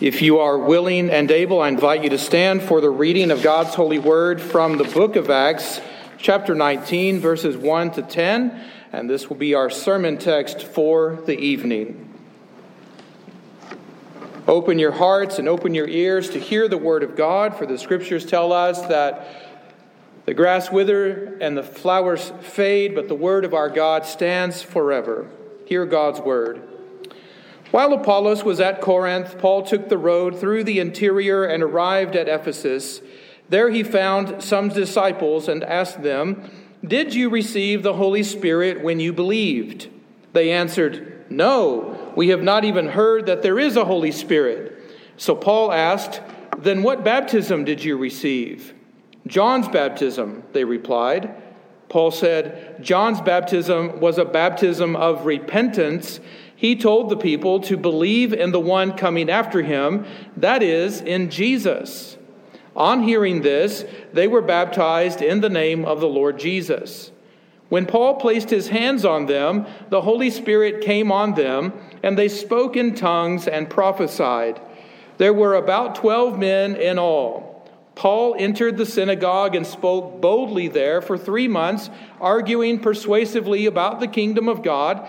If you are willing and able, I invite you to stand for the reading of God's holy word from the book of Acts, chapter 19, verses 1 to 10. And this will be our sermon text for the evening. Open your hearts and open your ears to hear the word of God, for the scriptures tell us that the grass wither and the flowers fade, but the word of our God stands forever. Hear God's word. While Apollos was at Corinth, Paul took the road through the interior and arrived at Ephesus. There he found some disciples and asked them, Did you receive the Holy Spirit when you believed? They answered, No, we have not even heard that there is a Holy Spirit. So Paul asked, Then what baptism did you receive? John's baptism, they replied. Paul said, John's baptism was a baptism of repentance he told the people to believe in the one coming after him, that is, in Jesus. On hearing this, they were baptized in the name of the Lord Jesus. When Paul placed his hands on them, the Holy Spirit came on them, and they spoke in tongues and prophesied. There were about twelve men in all. Paul entered the synagogue and spoke boldly there for three months, arguing persuasively about the kingdom of God.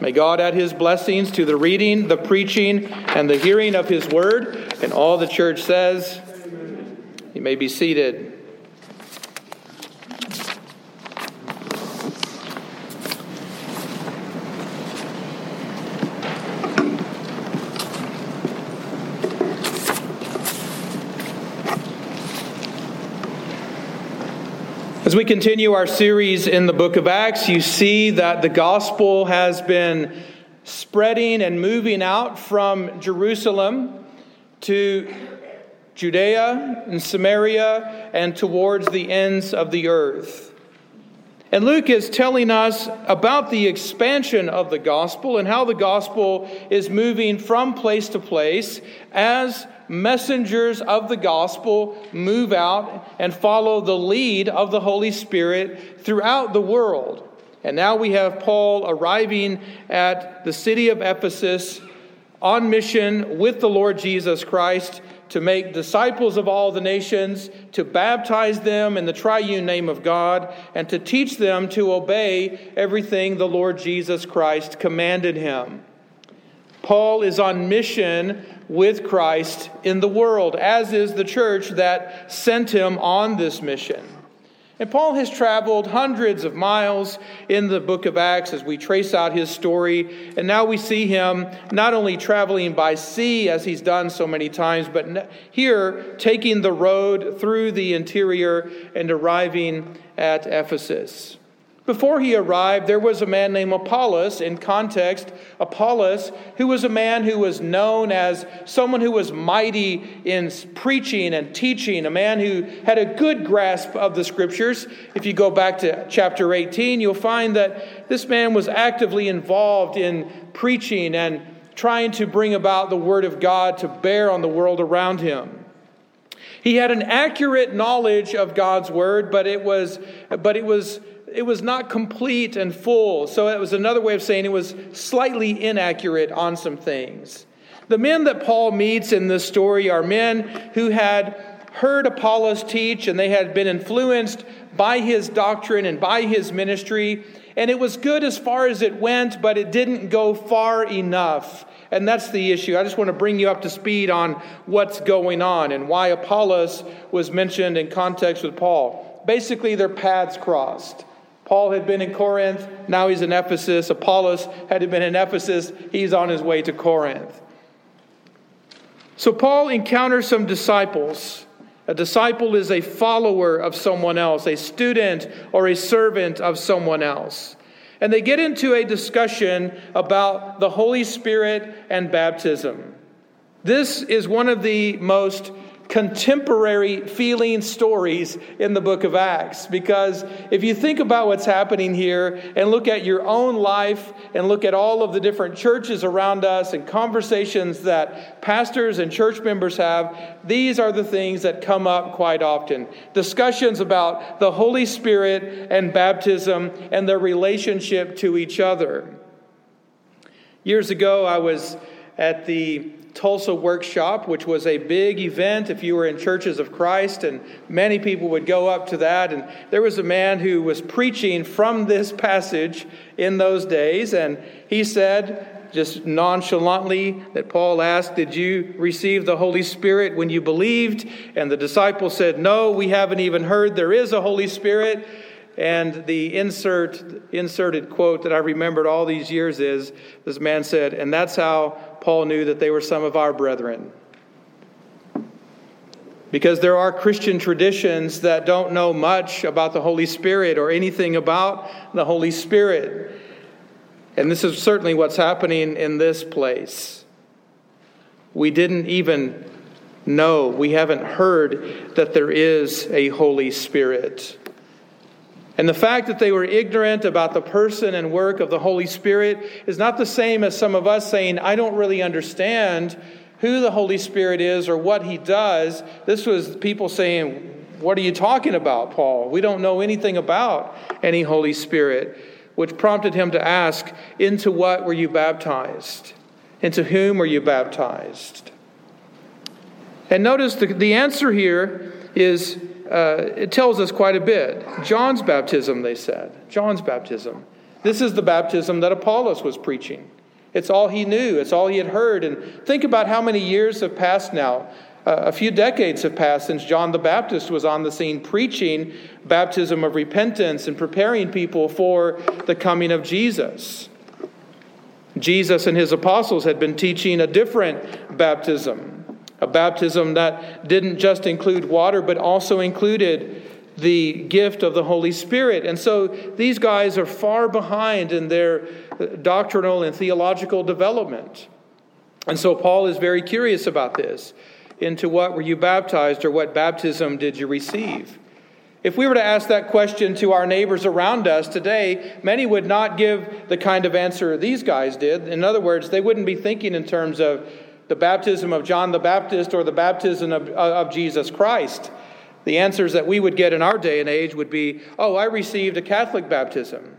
May God add his blessings to the reading, the preaching, and the hearing of his word. And all the church says, you may be seated. As we continue our series in the book of Acts, you see that the gospel has been spreading and moving out from Jerusalem to Judea and Samaria and towards the ends of the earth. And Luke is telling us about the expansion of the gospel and how the gospel is moving from place to place as messengers of the gospel move out and follow the lead of the Holy Spirit throughout the world. And now we have Paul arriving at the city of Ephesus on mission with the Lord Jesus Christ to make disciples of all the nations, to baptize them in the triune name of God, and to teach them to obey everything the Lord Jesus Christ commanded him. Paul is on mission with Christ in the world, as is the church that sent him on this mission. And Paul has traveled hundreds of miles in the book of Acts as we trace out his story. And now we see him not only traveling by sea as he's done so many times, but here taking the road through the interior and arriving at Ephesus. Before he arrived, there was a man named Apollos. In context, Apollos, who was a man who was known as someone who was mighty in preaching and teaching, a man who had a good grasp of the scriptures. If you go back to chapter 18, you'll find that this man was actively involved in preaching and trying to bring about the word of God to bear on the world around him. He had an accurate knowledge of God's word, but it was, but it was it was not complete and full. So it was another way of saying it was slightly inaccurate on some things. The men that Paul meets in this story are men who had heard Apollos teach and they had been influenced by his doctrine and by his ministry. And it was good as far as it went, but it didn't go far enough. And that's the issue. I just want to bring you up to speed on what's going on and why Apollos was mentioned in context with Paul. Basically, their paths crossed. Paul had been in Corinth, now he's in Ephesus. Apollos had been in Ephesus, he's on his way to Corinth. So Paul encounters some disciples. A disciple is a follower of someone else, a student or a servant of someone else. And they get into a discussion about the Holy Spirit and baptism. This is one of the most contemporary feeling stories in the book of Acts. Because if you think about what's happening here and look at your own life and look at all of the different churches around us and conversations that pastors and church members have, these are the things that come up quite often. Discussions about the Holy Spirit and baptism and their relationship to each other. Years ago, I was at the Tulsa workshop, which was a big event if you were in Churches of Christ, and many people would go up to that. And there was a man who was preaching from this passage in those days, and he said, just nonchalantly, that Paul asked, Did you receive the Holy Spirit when you believed? And the disciple said, No, we haven't even heard there is a Holy Spirit. And the insert, inserted quote that I remembered all these years is this man said, and that's how Paul knew that they were some of our brethren. Because there are Christian traditions that don't know much about the Holy Spirit or anything about the Holy Spirit. And this is certainly what's happening in this place. We didn't even know, we haven't heard that there is a Holy Spirit. And the fact that they were ignorant about the person and work of the Holy Spirit is not the same as some of us saying, I don't really understand who the Holy Spirit is or what he does. This was people saying, What are you talking about, Paul? We don't know anything about any Holy Spirit, which prompted him to ask, Into what were you baptized? Into whom were you baptized? And notice the, the answer here is uh, it tells us quite a bit. John's baptism, they said. John's baptism. This is the baptism that Apollos was preaching. It's all he knew, it's all he had heard. And think about how many years have passed now. Uh, a few decades have passed since John the Baptist was on the scene preaching baptism of repentance and preparing people for the coming of Jesus. Jesus and his apostles had been teaching a different baptism a baptism that didn't just include water, but also included the gift of the Holy Spirit. And so these guys are far behind in their doctrinal and theological development. And so Paul is very curious about this. Into what were you baptized, or what baptism did you receive? If we were to ask that question to our neighbors around us today, many would not give the kind of answer these guys did. In other words, they wouldn't be thinking in terms of the baptism of John the Baptist or the baptism of, uh, of Jesus Christ. The answers that we would get in our day and age would be, oh, I received a Catholic baptism,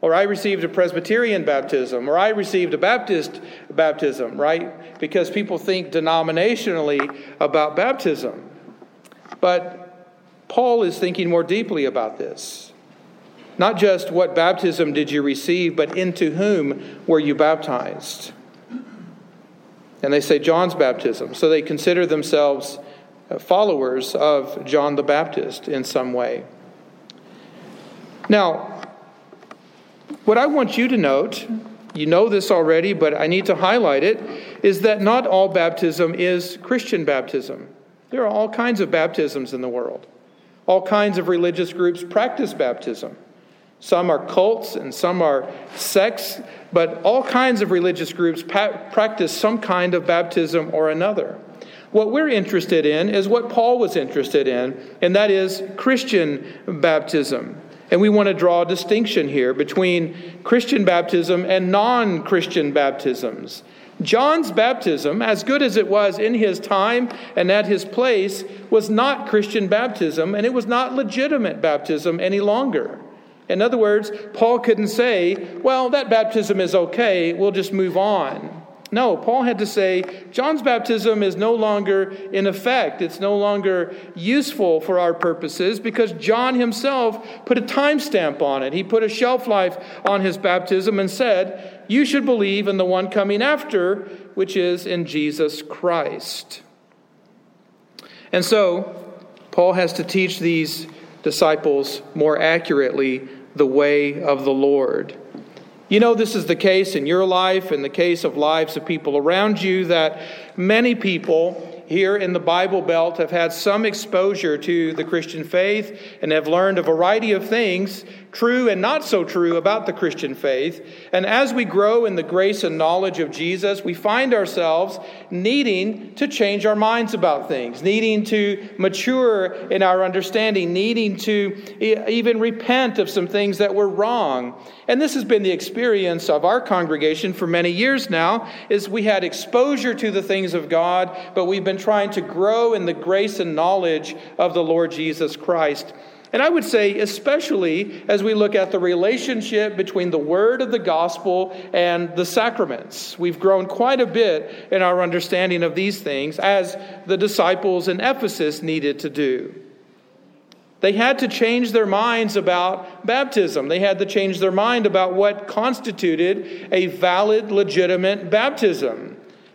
or I received a Presbyterian baptism, or I received a Baptist baptism, right? Because people think denominationally about baptism. But Paul is thinking more deeply about this. Not just what baptism did you receive, but into whom were you baptized? And they say John's baptism. So they consider themselves uh, followers of John the Baptist in some way. Now, what I want you to note, you know this already, but I need to highlight it, is that not all baptism is Christian baptism. There are all kinds of baptisms in the world. All kinds of religious groups practice baptism. Some are cults and some are sects, but all kinds of religious groups pa- practice some kind of baptism or another. What we're interested in is what Paul was interested in, and that is Christian baptism. And we want to draw a distinction here between Christian baptism and non Christian baptisms. John's baptism, as good as it was in his time and at his place, was not Christian baptism, and it was not legitimate baptism any longer. In other words, Paul couldn't say, well, that baptism is okay, we'll just move on. No, Paul had to say, John's baptism is no longer in effect. It's no longer useful for our purposes because John himself put a timestamp on it. He put a shelf life on his baptism and said, You should believe in the one coming after, which is in Jesus Christ. And so, Paul has to teach these disciples more accurately the way of the Lord. You know, this is the case in your life and the case of lives of people around you that many people here in the Bible Belt have had some exposure to the Christian faith and have learned a variety of things, true and not so true, about the Christian faith. And as we grow in the grace and knowledge of Jesus, we find ourselves needing to change our minds about things, needing to mature in our understanding, needing to even repent of some things that were wrong. And this has been the experience of our congregation for many years now, is we had exposure to the things of God, but we've been trying to grow in the grace and knowledge of the Lord Jesus Christ. And I would say, especially as we look at the relationship between the word of the gospel and the sacraments. We've grown quite a bit in our understanding of these things, as the disciples in Ephesus needed to do. They had to change their minds about baptism. They had to change their mind about what constituted a valid, legitimate baptism.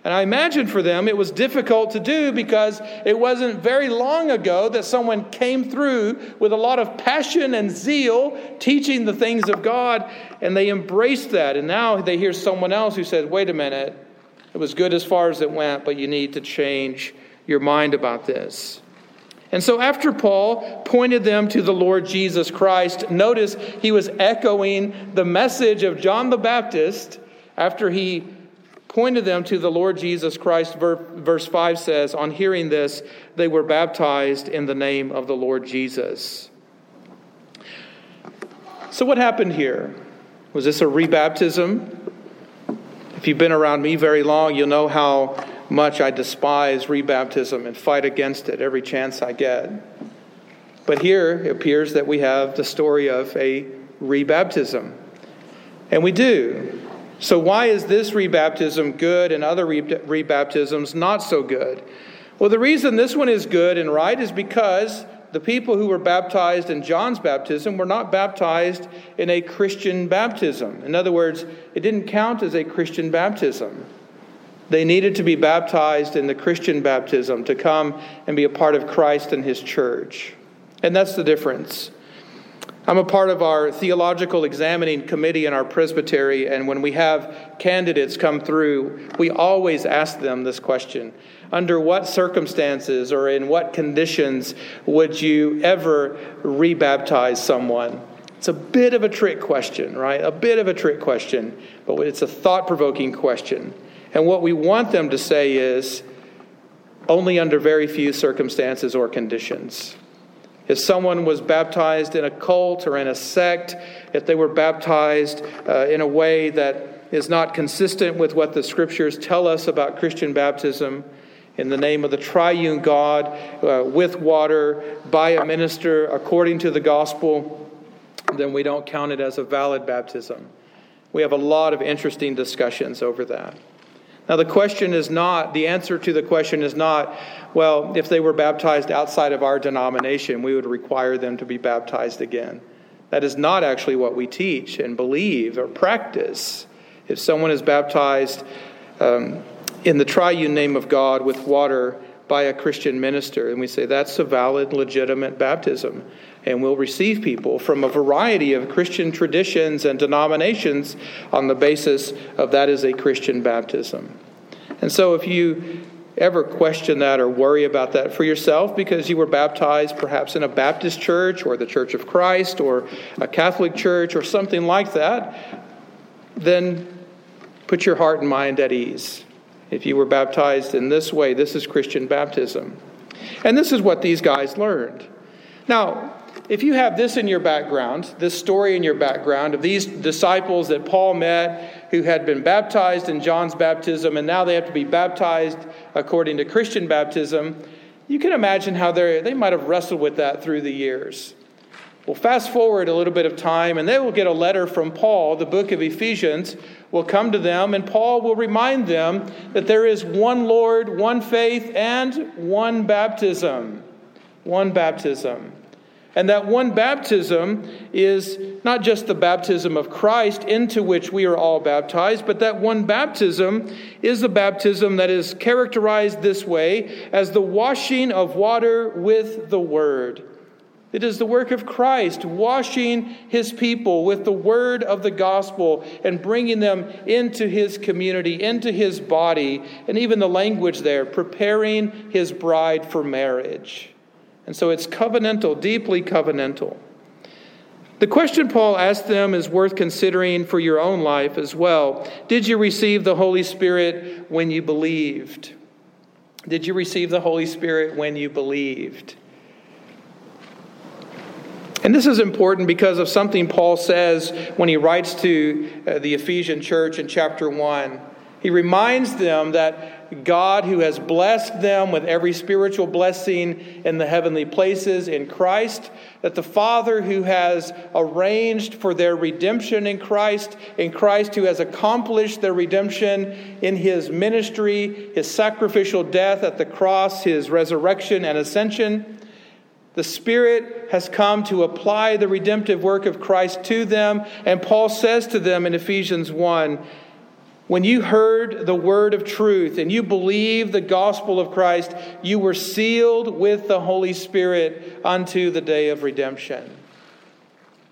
And I imagine for them it was difficult to do because it wasn't very long ago that someone came through with a lot of passion and zeal teaching the things of God, and they embraced that. And now they hear someone else who says, wait a minute, it was good as far as it went, but you need to change your mind about this. And so, after Paul pointed them to the Lord Jesus Christ, notice he was echoing the message of John the Baptist after he pointed them to the Lord Jesus Christ. Verse 5 says, On hearing this, they were baptized in the name of the Lord Jesus. So, what happened here? Was this a rebaptism? If you've been around me very long, you'll know how much I despise rebaptism and fight against it every chance I get. But here it appears that we have the story of a rebaptism. And we do. So, why is this rebaptism good and other rebaptisms not so good? Well, the reason this one is good and right is because the people who were baptized in John's baptism were not baptized in a Christian baptism. In other words, it didn't count as a Christian baptism. They needed to be baptized in the Christian baptism to come and be a part of Christ and his church. And that's the difference. I'm a part of our theological examining committee in our presbytery, and when we have candidates come through, we always ask them this question Under what circumstances or in what conditions would you ever rebaptize someone? It's a bit of a trick question, right? A bit of a trick question, but it's a thought provoking question. And what we want them to say is only under very few circumstances or conditions. If someone was baptized in a cult or in a sect, if they were baptized uh, in a way that is not consistent with what the scriptures tell us about Christian baptism, in the name of the triune God, uh, with water, by a minister, according to the gospel, then we don't count it as a valid baptism. We have a lot of interesting discussions over that. Now, the question is not, the answer to the question is not, well, if they were baptized outside of our denomination, we would require them to be baptized again. That is not actually what we teach and believe or practice. If someone is baptized um, in the triune name of God with water by a Christian minister, and we say that's a valid, legitimate baptism, and we'll receive people from a variety of Christian traditions and denominations on the basis of that is a Christian baptism. And so if you ever question that or worry about that for yourself because you were baptized perhaps in a Baptist church or the Church of Christ or a Catholic church or something like that, then put your heart and mind at ease. If you were baptized in this way, this is Christian baptism. And this is what these guys learned. Now, if you have this in your background, this story in your background of these disciples that Paul met who had been baptized in John's baptism and now they have to be baptized according to Christian baptism, you can imagine how they might have wrestled with that through the years. Well, fast forward a little bit of time, and they will get a letter from Paul, the book of Ephesians will come to them, and Paul will remind them that there is one Lord, one faith, and one baptism. One baptism. And that one baptism is not just the baptism of Christ into which we are all baptized, but that one baptism is the baptism that is characterized this way as the washing of water with the word. It is the work of Christ, washing his people with the word of the gospel and bringing them into his community, into his body, and even the language there, preparing his bride for marriage. And so it's covenantal, deeply covenantal. The question Paul asked them is worth considering for your own life as well. Did you receive the Holy Spirit when you believed? Did you receive the Holy Spirit when you believed? And this is important because of something Paul says when he writes to uh, the Ephesian church in chapter 1. He reminds them that God, who has blessed them with every spiritual blessing in the heavenly places in Christ, that the Father who has arranged for their redemption in Christ, in Christ who has accomplished their redemption in his ministry, his sacrificial death at the cross, his resurrection and ascension, the Spirit has come to apply the redemptive work of Christ to them. And Paul says to them in Ephesians 1 when you heard the word of truth and you believed the gospel of Christ, you were sealed with the Holy Spirit unto the day of redemption.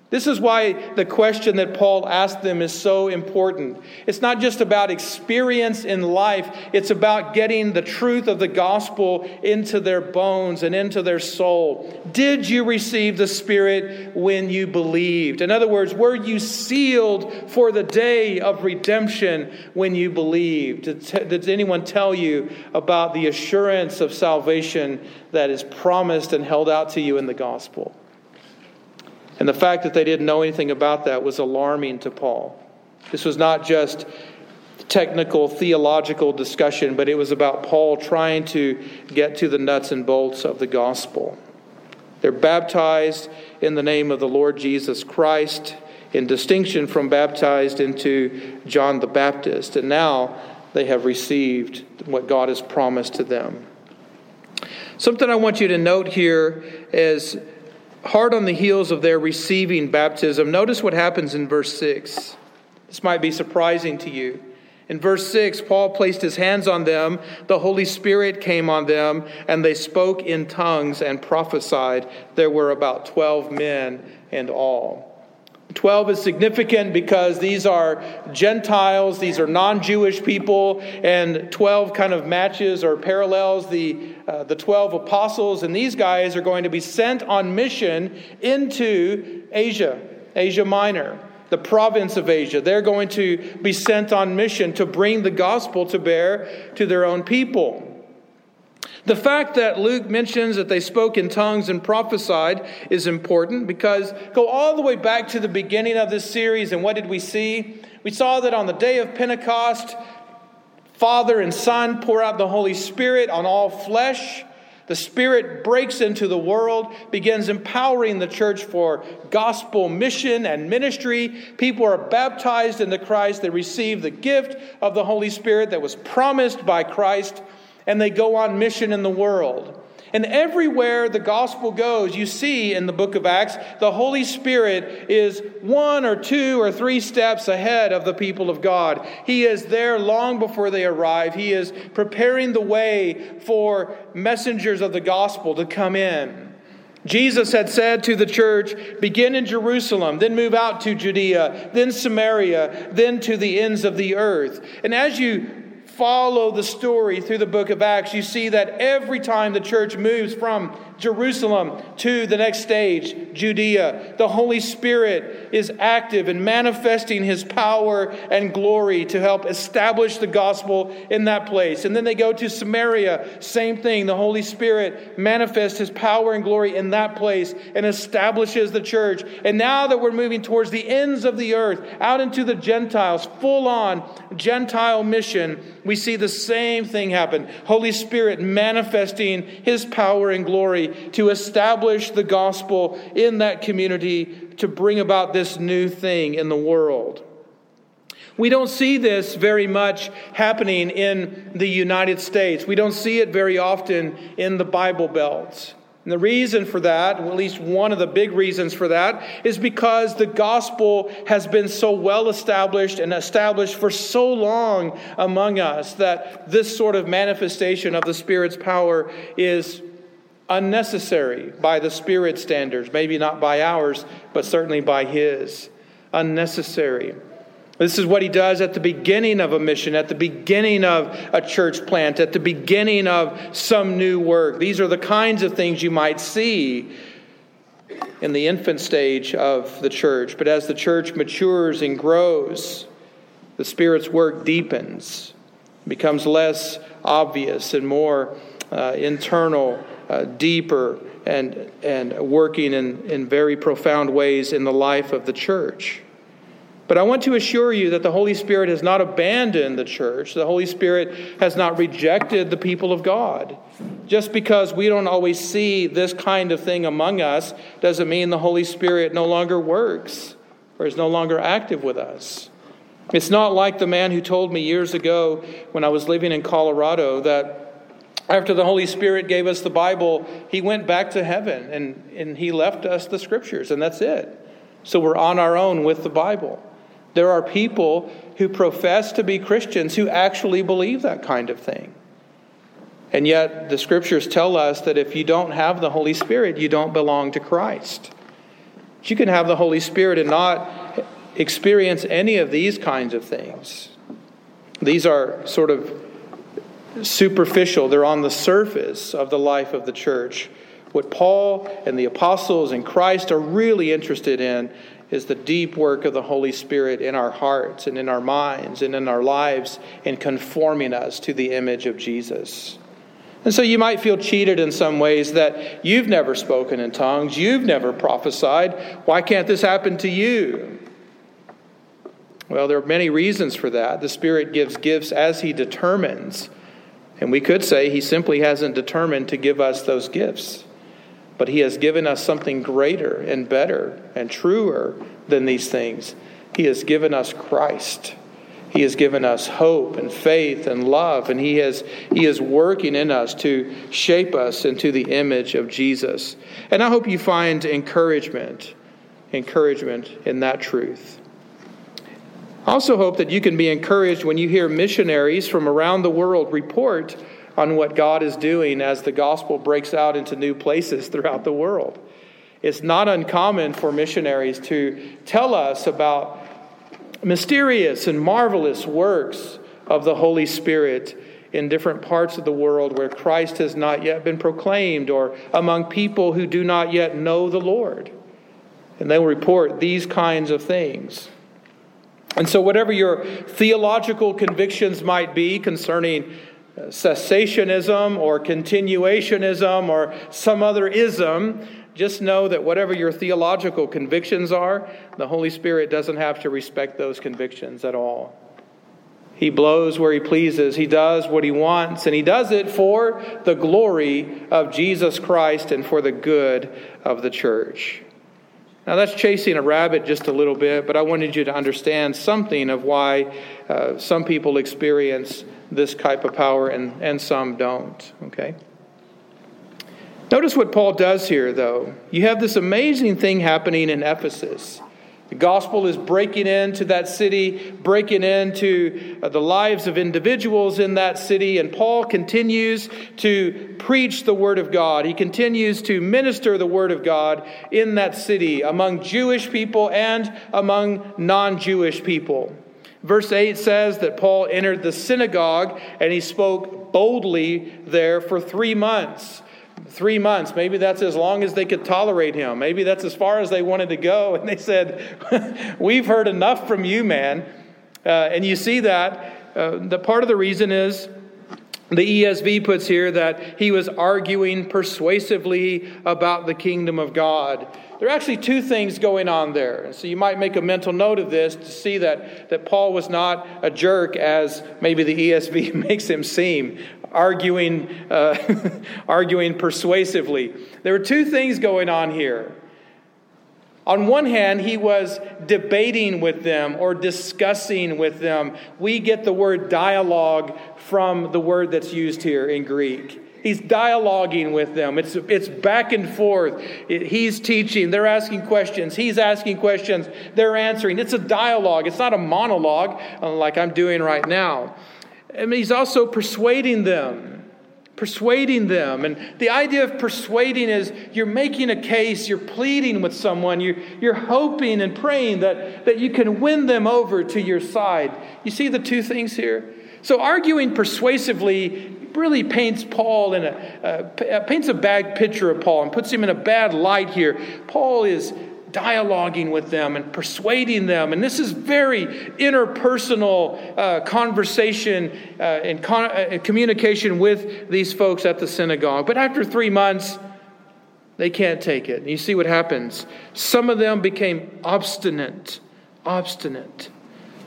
This is why the question that Paul asked them is so important. It's not just about experience in life, it's about getting the truth of the gospel into their bones and into their soul. Did you receive the Spirit when you believed? In other words, were you sealed for the day of redemption when you believed? Did, did anyone tell you about the assurance of salvation that is promised and held out to you in the gospel? And the fact that they didn't know anything about that was alarming to Paul. This was not just technical theological discussion, but it was about Paul trying to get to the nuts and bolts of the gospel. They're baptized in the name of the Lord Jesus Christ, in distinction from baptized into John the Baptist. And now they have received what God has promised to them. Something I want you to note here is hard on the heels of their receiving baptism, notice what happens in verse 6. This might be surprising to you. In verse 6, Paul placed his hands on them, the Holy Spirit came on them, and they spoke in tongues and prophesied. There were about 12 men in all. 12 is significant because these are Gentiles, these are non Jewish people, and 12 kind of matches or parallels the, uh, the 12 apostles, and these guys are going to be sent on mission into Asia, Asia Minor, the province of Asia. They're going to be sent on mission to bring the gospel to bear to their own people. The fact that Luke mentions that they spoke in tongues and prophesied is important because go all the way back to the beginning of this series and what did we see? We saw that on the day of Pentecost, Father and Son pour out the Holy Spirit on all flesh. The Spirit breaks into the world, begins empowering the church for gospel mission and ministry. People are baptized into Christ. They receive the gift of the Holy Spirit that was promised by Christ and they go on mission in the world. And everywhere the gospel goes, you see in the book of Acts, the Holy Spirit is one or two or three steps ahead of the people of God. He is there long before they arrive. He is preparing the way for messengers of the gospel to come in. Jesus had said to the church, begin in Jerusalem, then move out to Judea, then Samaria, then to the ends of the earth. And as you follow the story through the book of Acts, you see that every time the church moves from Jerusalem to the next stage, Judea. The Holy Spirit is active in manifesting his power and glory to help establish the gospel in that place. And then they go to Samaria, same thing. The Holy Spirit manifests his power and glory in that place and establishes the church. And now that we're moving towards the ends of the earth, out into the Gentiles, full on Gentile mission, we see the same thing happen. Holy Spirit manifesting his power and glory to establish the gospel in that community to bring about this new thing in the world. We don't see this very much happening in the United States. We don't see it very often in the Bible Belt. And the reason for that, at least one of the big reasons for that, is because the gospel has been so well established and established for so long among us that this sort of manifestation of the Spirit's power is unnecessary by the Spirit standards, maybe not by ours, but certainly by His. Unnecessary. This is what he does at the beginning of a mission, at the beginning of a church plant, at the beginning of some new work. These are the kinds of things you might see in the infant stage of the church. But as the church matures and grows, the Spirit's work deepens, becomes less obvious and more uh, internal, uh, deeper, and, and working in, in very profound ways in the life of the church. But I want to assure you that the Holy Spirit has not abandoned the church. The Holy Spirit has not rejected the people of God. Just because we don't always see this kind of thing among us doesn't mean the Holy Spirit no longer works or is no longer active with us. It's not like the man who told me years ago when I was living in Colorado that after the Holy Spirit gave us the Bible, he went back to heaven and, and he left us the scriptures, and that's it. So we're on our own with the Bible. There are people who profess to be Christians who actually believe that kind of thing. And yet, the scriptures tell us that if you don't have the Holy Spirit, you don't belong to Christ. But you can have the Holy Spirit and not experience any of these kinds of things. These are sort of superficial, they're on the surface of the life of the church. What Paul and the apostles and Christ are really interested in is the deep work of the Holy Spirit in our hearts and in our minds and in our lives in conforming us to the image of Jesus. And so you might feel cheated in some ways that you've never spoken in tongues, you've never prophesied. Why can't this happen to you? Well, there are many reasons for that. The Spirit gives gifts as He determines. And we could say He simply hasn't determined to give us those gifts. But He has given us something greater and better and truer than these things. He has given us Christ. He has given us hope and faith and love, and He, has, he is working in us to shape us into the image of Jesus. And I hope you find encouragement, encouragement in that truth. I also hope that you can be encouraged when you hear missionaries from around the world report on what God is doing as the gospel breaks out into new places throughout the world. It's not uncommon for missionaries to tell us about mysterious and marvelous works of the Holy Spirit in different parts of the world where Christ has not yet been proclaimed or among people who do not yet know the Lord. And they will report these kinds of things. And so, whatever your theological convictions might be concerning uh, cessationism or continuationism or some other ism, just know that whatever your theological convictions are, the Holy Spirit doesn't have to respect those convictions at all. He blows where he pleases. He does what he wants, and he does it for the glory of Jesus Christ and for the good of the church. Now, that's chasing a rabbit just a little bit, but I wanted you to understand something of why uh, some people experience this type of power and, and some don't. Okay? Notice what Paul does here, though. You have this amazing thing happening in Ephesus. The gospel is breaking into that city, breaking into uh, the lives of individuals in that city, and Paul continues to preach the word of God. He continues to minister the word of God in that city among Jewish people and among non Jewish people. Verse 8 says that Paul entered the synagogue and he spoke boldly there for three months. Three months, maybe that's as long as they could tolerate him. Maybe that's as far as they wanted to go. And they said, We've heard enough from you, man. Uh, and you see that. Uh, the part of the reason is the ESV puts here that he was arguing persuasively about the kingdom of God. There are actually two things going on there. So you might make a mental note of this to see that, that Paul was not a jerk as maybe the ESV makes him seem, arguing, uh, arguing persuasively. There were two things going on here. On one hand, he was debating with them or discussing with them. We get the word dialogue from the word that's used here in Greek. He's dialoguing with them. It's, it's back and forth. He's teaching. They're asking questions. He's asking questions. They're answering. It's a dialogue. It's not a monologue like I'm doing right now. And he's also persuading them persuading them. And the idea of persuading is you're making a case, you're pleading with someone, you're, you're hoping and praying that, that you can win them over to your side. You see the two things here? So, arguing persuasively really paints Paul in a uh, paints a bad picture of Paul and puts him in a bad light here. Paul is dialoguing with them and persuading them. And this is very interpersonal uh, conversation uh, and con- uh, communication with these folks at the synagogue. But after three months, they can't take it. And you see what happens. Some of them became obstinate, obstinate.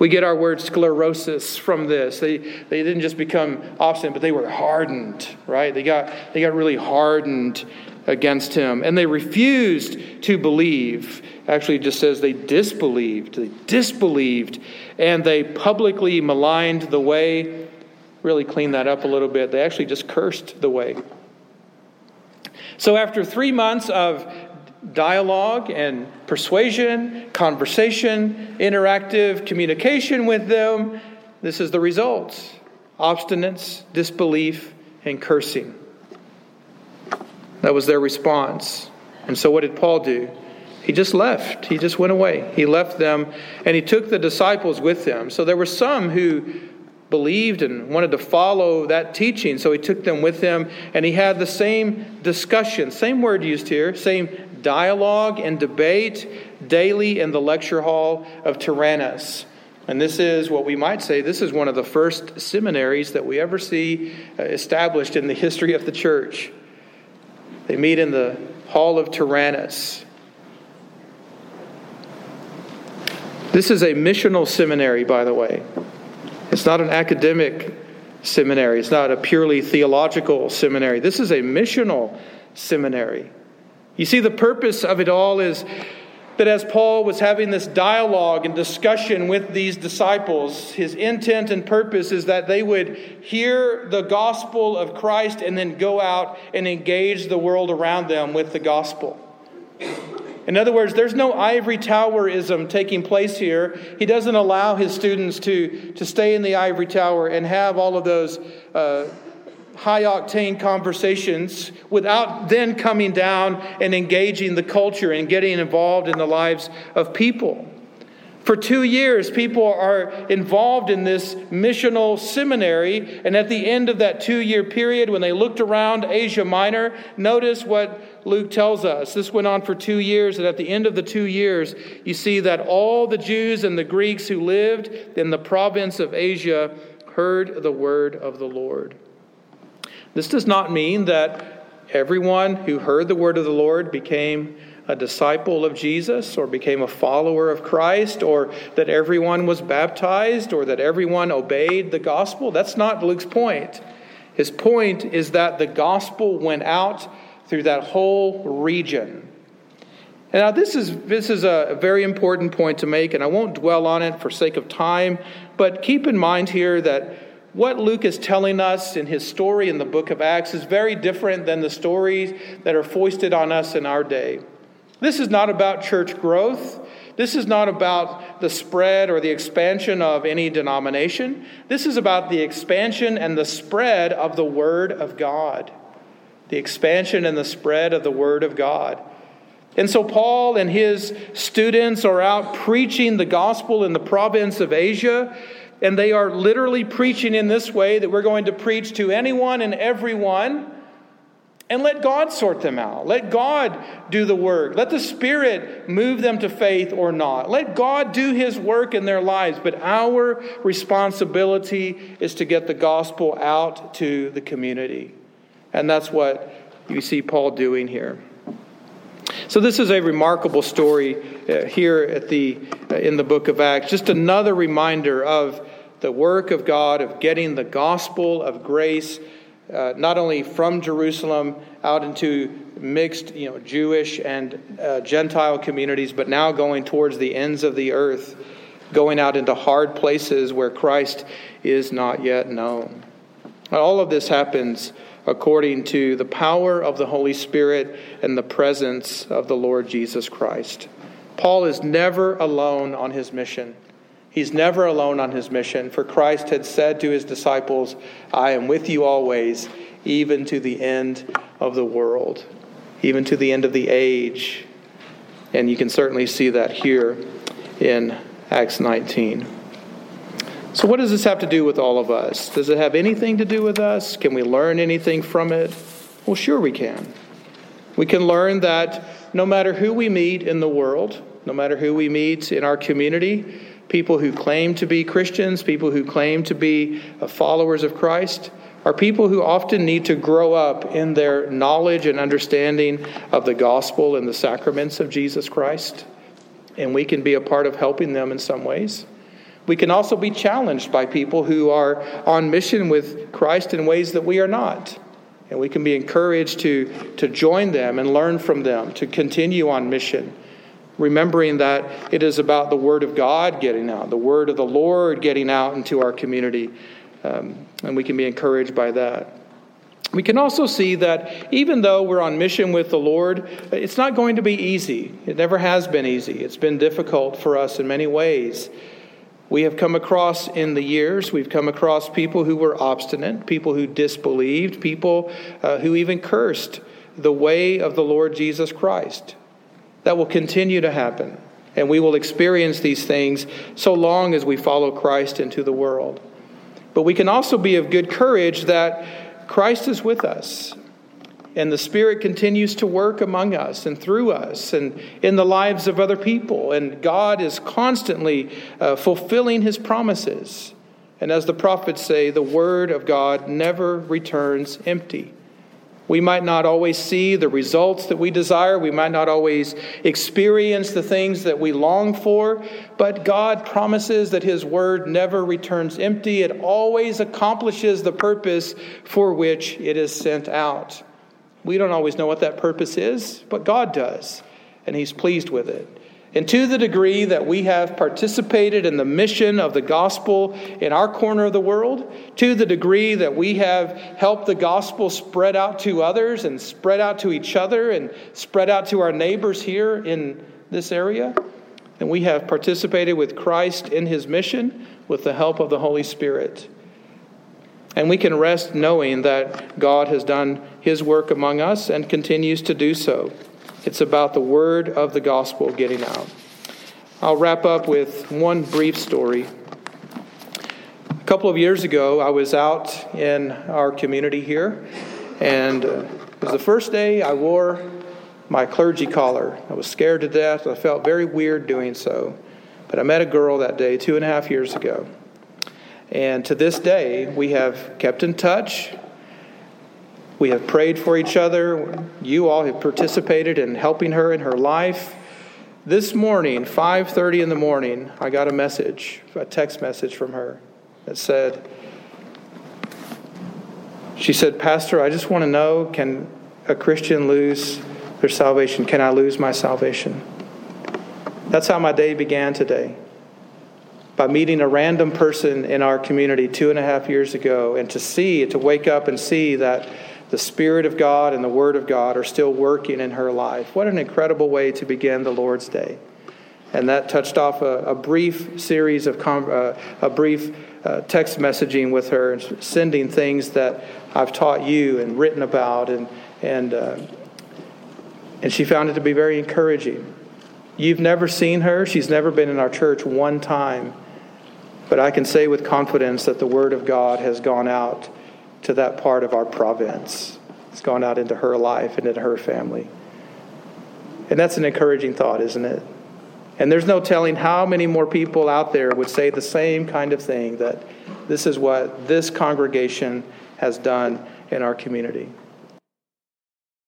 We get our word sclerosis from this. They, they didn't just become obstinate, but they were hardened, right? They got, they got really hardened against him. And they refused to believe. Actually, it just says they disbelieved. They disbelieved. And they publicly maligned the way. Really clean that up a little bit. They actually just cursed the way. So, after three months of dialogue and persuasion, conversation, interactive communication with them, this is the result obstinance, disbelief, and cursing. That was their response. And so, what did Paul do? He just left. He just went away. He left them and he took the disciples with him. So, there were some who believed and wanted to follow that teaching. So, he took them with him and he had the same discussion, same word used here, same dialogue and debate daily in the lecture hall of Tyrannus. And this is what we might say this is one of the first seminaries that we ever see uh, established in the history of the church. They meet in the Hall of Tyrannus. This is a missional seminary, by the way. It's not an academic seminary, it's not a purely theological seminary. This is a missional seminary. You see, the purpose of it all is that as Paul was having this dialogue and discussion with these disciples, his intent and purpose is that they would hear the gospel of Christ and then go out and engage the world around them with the gospel. In other words, there's no ivory towerism taking place here. He doesn't allow his students to, to stay in the ivory tower and have all of those. Uh, high octane conversations without then coming down and engaging the culture and getting involved in the lives of people. For two years, people are involved in this missional seminary, and at the end of that two year period, when they looked around Asia Minor, notice what Luke tells us. This went on for two years, and at the end of the two years, you see that all the Jews and the Greeks who lived in the province of Asia heard the word of the Lord. This does not mean that everyone who heard the word of the Lord became a disciple of Jesus or became a follower of Christ or that everyone was baptized or that everyone obeyed the gospel. That's not Luke's point. His point is that the gospel went out through that whole region. And now, this is, this is a very important point to make, and I won't dwell on it for sake of time, but keep in mind here that what Luke is telling us in his story in the book of Acts is very different than the stories that are foisted on us in our day. This is not about church growth. This is not about the spread or the expansion of any denomination. This is about the expansion and the spread of the Word of God. The expansion and the spread of the Word of God. And so, Paul and his students are out preaching the gospel in the province of Asia. And they are literally preaching in this way that we're going to preach to anyone and everyone. And let God sort them out. Let God do the work. Let the Spirit move them to faith or not. Let God do His work in their lives. But our responsibility is to get the gospel out to the community. And that's what you see Paul doing here. So this is a remarkable story uh, here at the uh, in the book of Acts. Just another reminder of the work of God of getting the gospel of grace uh, not only from Jerusalem out into mixed, you know, Jewish and uh, Gentile communities, but now going towards the ends of the earth, going out into hard places where Christ is not yet known. All of this happens according to the power of the Holy Spirit and the presence of the Lord Jesus Christ. Paul is never alone on his mission. He's never alone on his mission, for Christ had said to his disciples, I am with you always, even to the end of the world, even to the end of the age. And you can certainly see that here in Acts 19. So, what does this have to do with all of us? Does it have anything to do with us? Can we learn anything from it? Well, sure we can. We can learn that no matter who we meet in the world, no matter who we meet in our community, people who claim to be Christians, people who claim to be uh, followers of Christ, are people who often need to grow up in their knowledge and understanding of the gospel and the sacraments of Jesus Christ. And we can be a part of helping them in some ways. We can also be challenged by people who are on mission with Christ in ways that we are not. And we can be encouraged to, to join them and learn from them, to continue on mission remembering that it is about the Word of God getting out, the Word of the Lord getting out into our community. Um, and we can be encouraged by that. We can also see that even though we're on mission with the Lord, it's not going to be easy. It never has been easy. It's been difficult for us in many ways. We have come across in the years, we've come across people who were obstinate, people who disbelieved, people uh, who even cursed the way of the Lord Jesus Christ. That will continue to happen. And we will experience these things so long as we follow Christ into the world. But we can also be of good courage that Christ is with us. And the Spirit continues to work among us and through us and in the lives of other people. And God is constantly uh, fulfilling His promises. And as the prophets say, the Word of God never returns empty. We might not always see the results that we desire. We might not always experience the things that we long for. But God promises that His word never returns empty. It always accomplishes the purpose for which it is sent out. We don't always know what that purpose is, but God does. And He's pleased with it. And to the degree that we have participated in the mission of the gospel in our corner of the world, to the degree that we have helped the gospel spread out to others and spread out to each other and spread out to our neighbors here in this area, and we have participated with Christ in his mission with the help of the Holy Spirit. And we can rest knowing that God has done his work among us and continues to do so. It's about the word of the gospel getting out. I'll wrap up with one brief story. A couple of years ago, I was out in our community here, and uh, it was the first day I wore my clergy collar. I was scared to death. I felt very weird doing so. But I met a girl that day, two and a half years ago. And to this day, we have kept in touch. We have prayed for each other. You all have participated in helping her in her life. This morning, 5:30 in the morning, I got a message, a text message from her that said She said, "Pastor, I just want to know can a Christian lose their salvation? Can I lose my salvation?" That's how my day began today. By meeting a random person in our community two and a half years ago, and to see, to wake up and see that the Spirit of God and the Word of God are still working in her life. What an incredible way to begin the Lord's Day. And that touched off a, a brief series of uh, a brief uh, text messaging with her, and sending things that I've taught you and written about, and and uh, and she found it to be very encouraging. You've never seen her; she's never been in our church one time, but I can say with confidence that the Word of God has gone out to that part of our province. It's gone out into her life and into her family. And that's an encouraging thought, isn't it? And there's no telling how many more people out there would say the same kind of thing that this is what this congregation has done in our community.